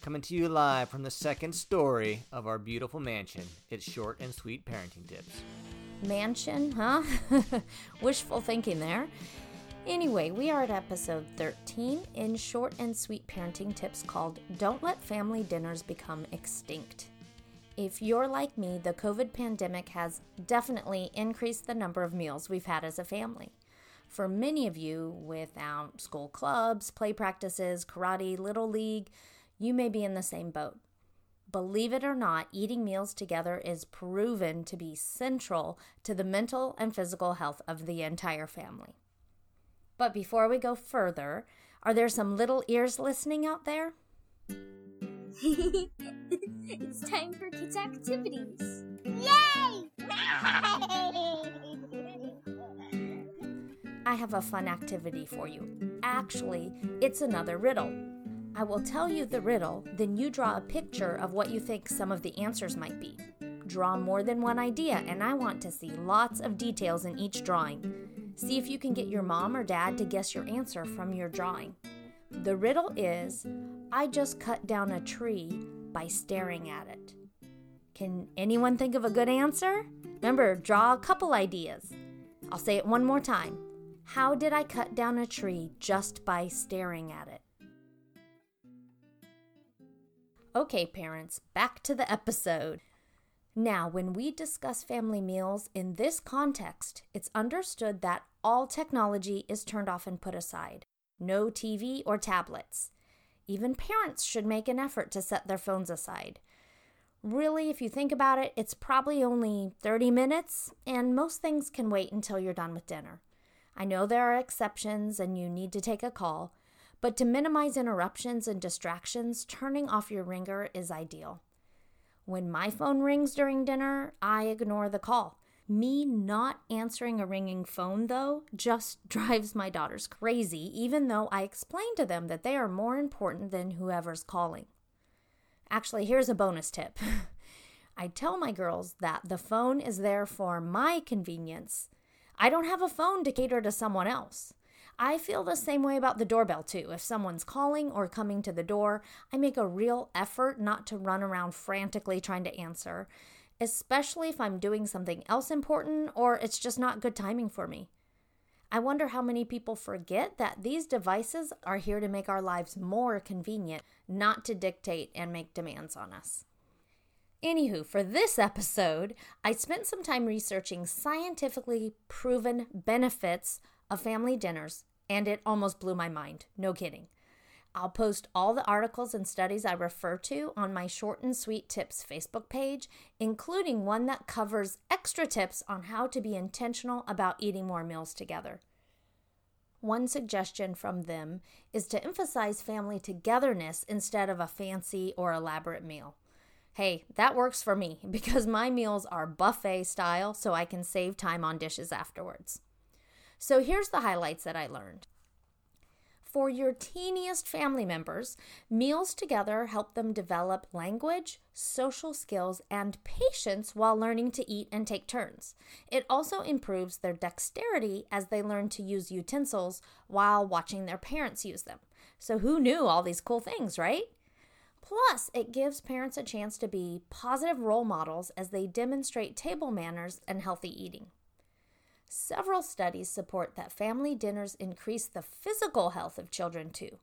Coming to you live from the second story of our beautiful mansion. It's short and sweet parenting tips. Mansion, huh? Wishful thinking there. Anyway, we are at episode 13 in short and sweet parenting tips called Don't Let Family Dinners Become Extinct. If you're like me, the COVID pandemic has definitely increased the number of meals we've had as a family. For many of you, without school clubs, play practices, karate, little league, you may be in the same boat. Believe it or not, eating meals together is proven to be central to the mental and physical health of the entire family. But before we go further, are there some little ears listening out there? it's time for kids' activities. Yay! I have a fun activity for you. Actually, it's another riddle. I will tell you the riddle, then you draw a picture of what you think some of the answers might be. Draw more than one idea, and I want to see lots of details in each drawing. See if you can get your mom or dad to guess your answer from your drawing. The riddle is I just cut down a tree by staring at it. Can anyone think of a good answer? Remember, draw a couple ideas. I'll say it one more time. How did I cut down a tree just by staring at it? Okay, parents, back to the episode. Now, when we discuss family meals in this context, it's understood that all technology is turned off and put aside. No TV or tablets. Even parents should make an effort to set their phones aside. Really, if you think about it, it's probably only 30 minutes, and most things can wait until you're done with dinner. I know there are exceptions and you need to take a call, but to minimize interruptions and distractions, turning off your ringer is ideal. When my phone rings during dinner, I ignore the call. Me not answering a ringing phone, though, just drives my daughters crazy, even though I explain to them that they are more important than whoever's calling. Actually, here's a bonus tip I tell my girls that the phone is there for my convenience. I don't have a phone to cater to someone else. I feel the same way about the doorbell too. If someone's calling or coming to the door, I make a real effort not to run around frantically trying to answer, especially if I'm doing something else important or it's just not good timing for me. I wonder how many people forget that these devices are here to make our lives more convenient, not to dictate and make demands on us. Anywho, for this episode, I spent some time researching scientifically proven benefits of family dinners and it almost blew my mind. No kidding. I'll post all the articles and studies I refer to on my Short and Sweet Tips Facebook page, including one that covers extra tips on how to be intentional about eating more meals together. One suggestion from them is to emphasize family togetherness instead of a fancy or elaborate meal. Hey, that works for me because my meals are buffet style, so I can save time on dishes afterwards. So here's the highlights that I learned. For your teeniest family members, meals together help them develop language, social skills, and patience while learning to eat and take turns. It also improves their dexterity as they learn to use utensils while watching their parents use them. So, who knew all these cool things, right? Plus, it gives parents a chance to be positive role models as they demonstrate table manners and healthy eating. Several studies support that family dinners increase the physical health of children too.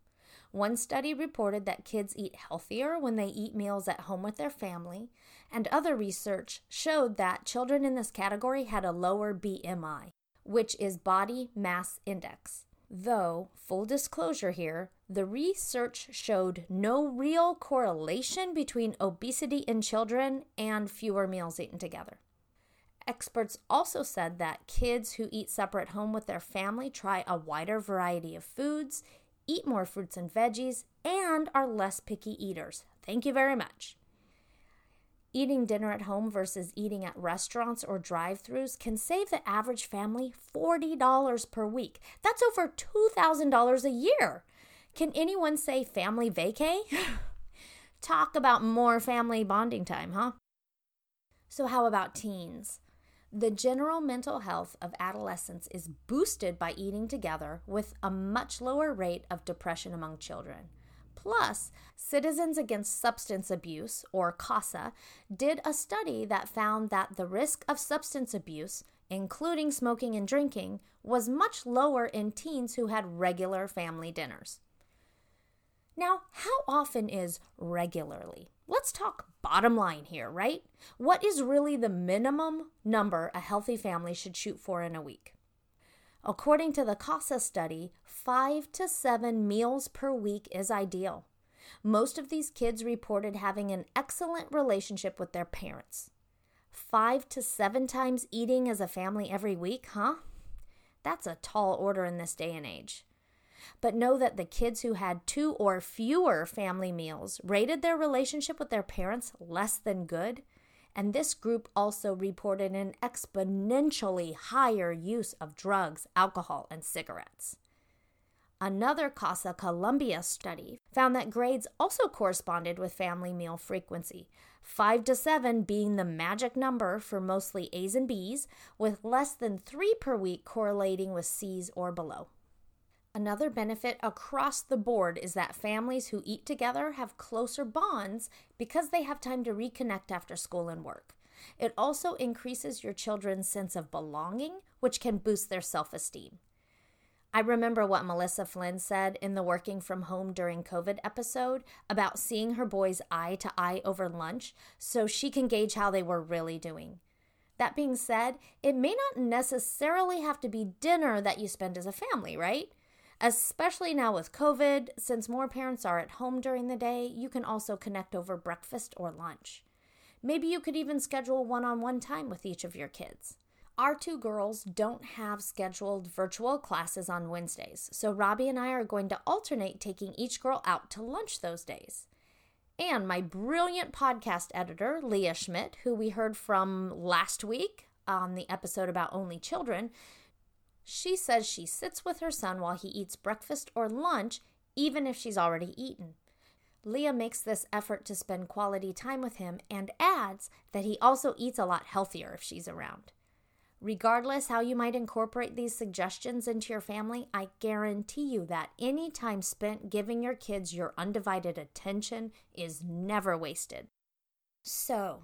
One study reported that kids eat healthier when they eat meals at home with their family, and other research showed that children in this category had a lower BMI, which is body mass index. Though, full disclosure here, the research showed no real correlation between obesity in children and fewer meals eaten together. Experts also said that kids who eat supper at home with their family try a wider variety of foods, eat more fruits and veggies, and are less picky eaters. Thank you very much. Eating dinner at home versus eating at restaurants or drive throughs can save the average family $40 per week. That's over $2,000 a year. Can anyone say family vacay? Talk about more family bonding time, huh? So, how about teens? The general mental health of adolescents is boosted by eating together with a much lower rate of depression among children. Plus, Citizens Against Substance Abuse, or CASA, did a study that found that the risk of substance abuse, including smoking and drinking, was much lower in teens who had regular family dinners. Now, how often is regularly? Let's talk bottom line here, right? What is really the minimum number a healthy family should shoot for in a week? According to the CASA study, five to seven meals per week is ideal. Most of these kids reported having an excellent relationship with their parents. Five to seven times eating as a family every week, huh? That's a tall order in this day and age. But know that the kids who had two or fewer family meals rated their relationship with their parents less than good. And this group also reported an exponentially higher use of drugs, alcohol, and cigarettes. Another Casa Columbia study found that grades also corresponded with family meal frequency, 5 to 7 being the magic number for mostly A's and B's, with less than 3 per week correlating with C's or below. Another benefit across the board is that families who eat together have closer bonds because they have time to reconnect after school and work. It also increases your children's sense of belonging, which can boost their self esteem. I remember what Melissa Flynn said in the working from home during COVID episode about seeing her boys eye to eye over lunch so she can gauge how they were really doing. That being said, it may not necessarily have to be dinner that you spend as a family, right? Especially now with COVID, since more parents are at home during the day, you can also connect over breakfast or lunch. Maybe you could even schedule one on one time with each of your kids. Our two girls don't have scheduled virtual classes on Wednesdays, so Robbie and I are going to alternate taking each girl out to lunch those days. And my brilliant podcast editor, Leah Schmidt, who we heard from last week on the episode about only children, she says she sits with her son while he eats breakfast or lunch, even if she's already eaten. Leah makes this effort to spend quality time with him and adds that he also eats a lot healthier if she's around. Regardless how you might incorporate these suggestions into your family, I guarantee you that any time spent giving your kids your undivided attention is never wasted. So,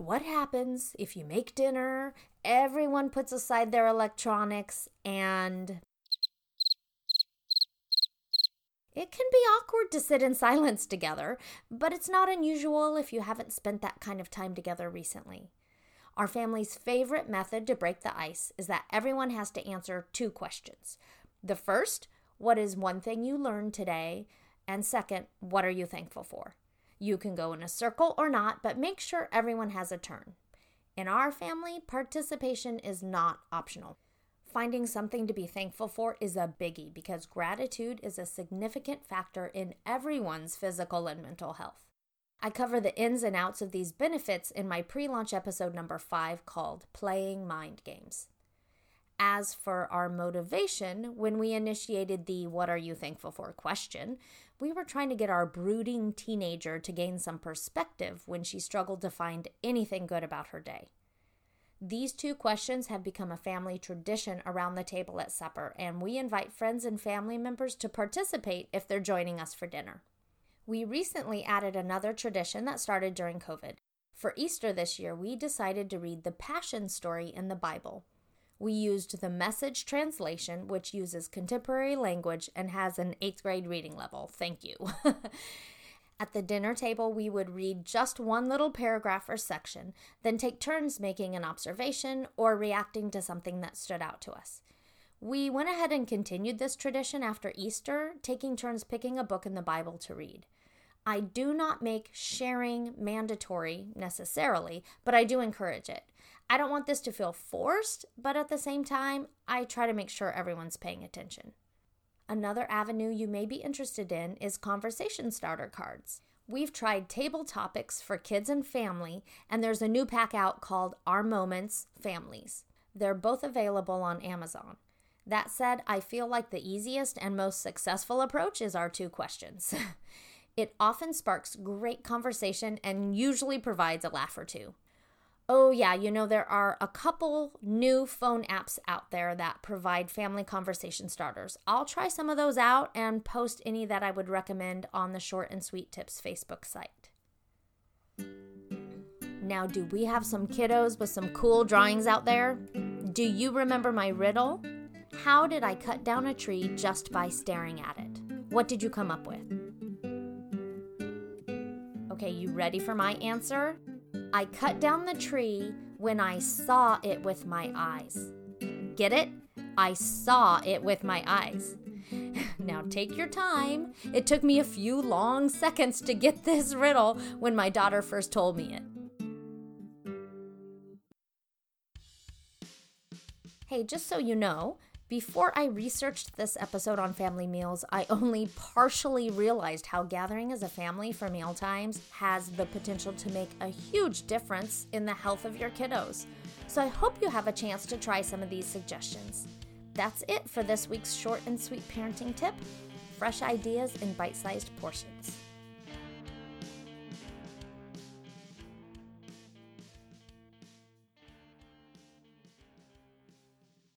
what happens if you make dinner, everyone puts aside their electronics, and it can be awkward to sit in silence together, but it's not unusual if you haven't spent that kind of time together recently. Our family's favorite method to break the ice is that everyone has to answer two questions. The first, what is one thing you learned today? And second, what are you thankful for? You can go in a circle or not, but make sure everyone has a turn. In our family, participation is not optional. Finding something to be thankful for is a biggie because gratitude is a significant factor in everyone's physical and mental health. I cover the ins and outs of these benefits in my pre launch episode number five called Playing Mind Games. As for our motivation, when we initiated the What Are You Thankful For question, we were trying to get our brooding teenager to gain some perspective when she struggled to find anything good about her day. These two questions have become a family tradition around the table at supper, and we invite friends and family members to participate if they're joining us for dinner. We recently added another tradition that started during COVID. For Easter this year, we decided to read the Passion story in the Bible. We used the message translation, which uses contemporary language and has an eighth grade reading level. Thank you. At the dinner table, we would read just one little paragraph or section, then take turns making an observation or reacting to something that stood out to us. We went ahead and continued this tradition after Easter, taking turns picking a book in the Bible to read. I do not make sharing mandatory necessarily, but I do encourage it. I don't want this to feel forced, but at the same time, I try to make sure everyone's paying attention. Another avenue you may be interested in is conversation starter cards. We've tried table topics for kids and family, and there's a new pack out called Our Moments Families. They're both available on Amazon. That said, I feel like the easiest and most successful approach is our two questions. It often sparks great conversation and usually provides a laugh or two. Oh, yeah, you know, there are a couple new phone apps out there that provide family conversation starters. I'll try some of those out and post any that I would recommend on the Short and Sweet Tips Facebook site. Now, do we have some kiddos with some cool drawings out there? Do you remember my riddle? How did I cut down a tree just by staring at it? What did you come up with? Okay, you ready for my answer? I cut down the tree when I saw it with my eyes. Get it? I saw it with my eyes. now take your time. It took me a few long seconds to get this riddle when my daughter first told me it. Hey, just so you know, before I researched this episode on family meals, I only partially realized how gathering as a family for meal times has the potential to make a huge difference in the health of your kiddos. So I hope you have a chance to try some of these suggestions. That's it for this week's short and sweet parenting tip fresh ideas in bite sized portions.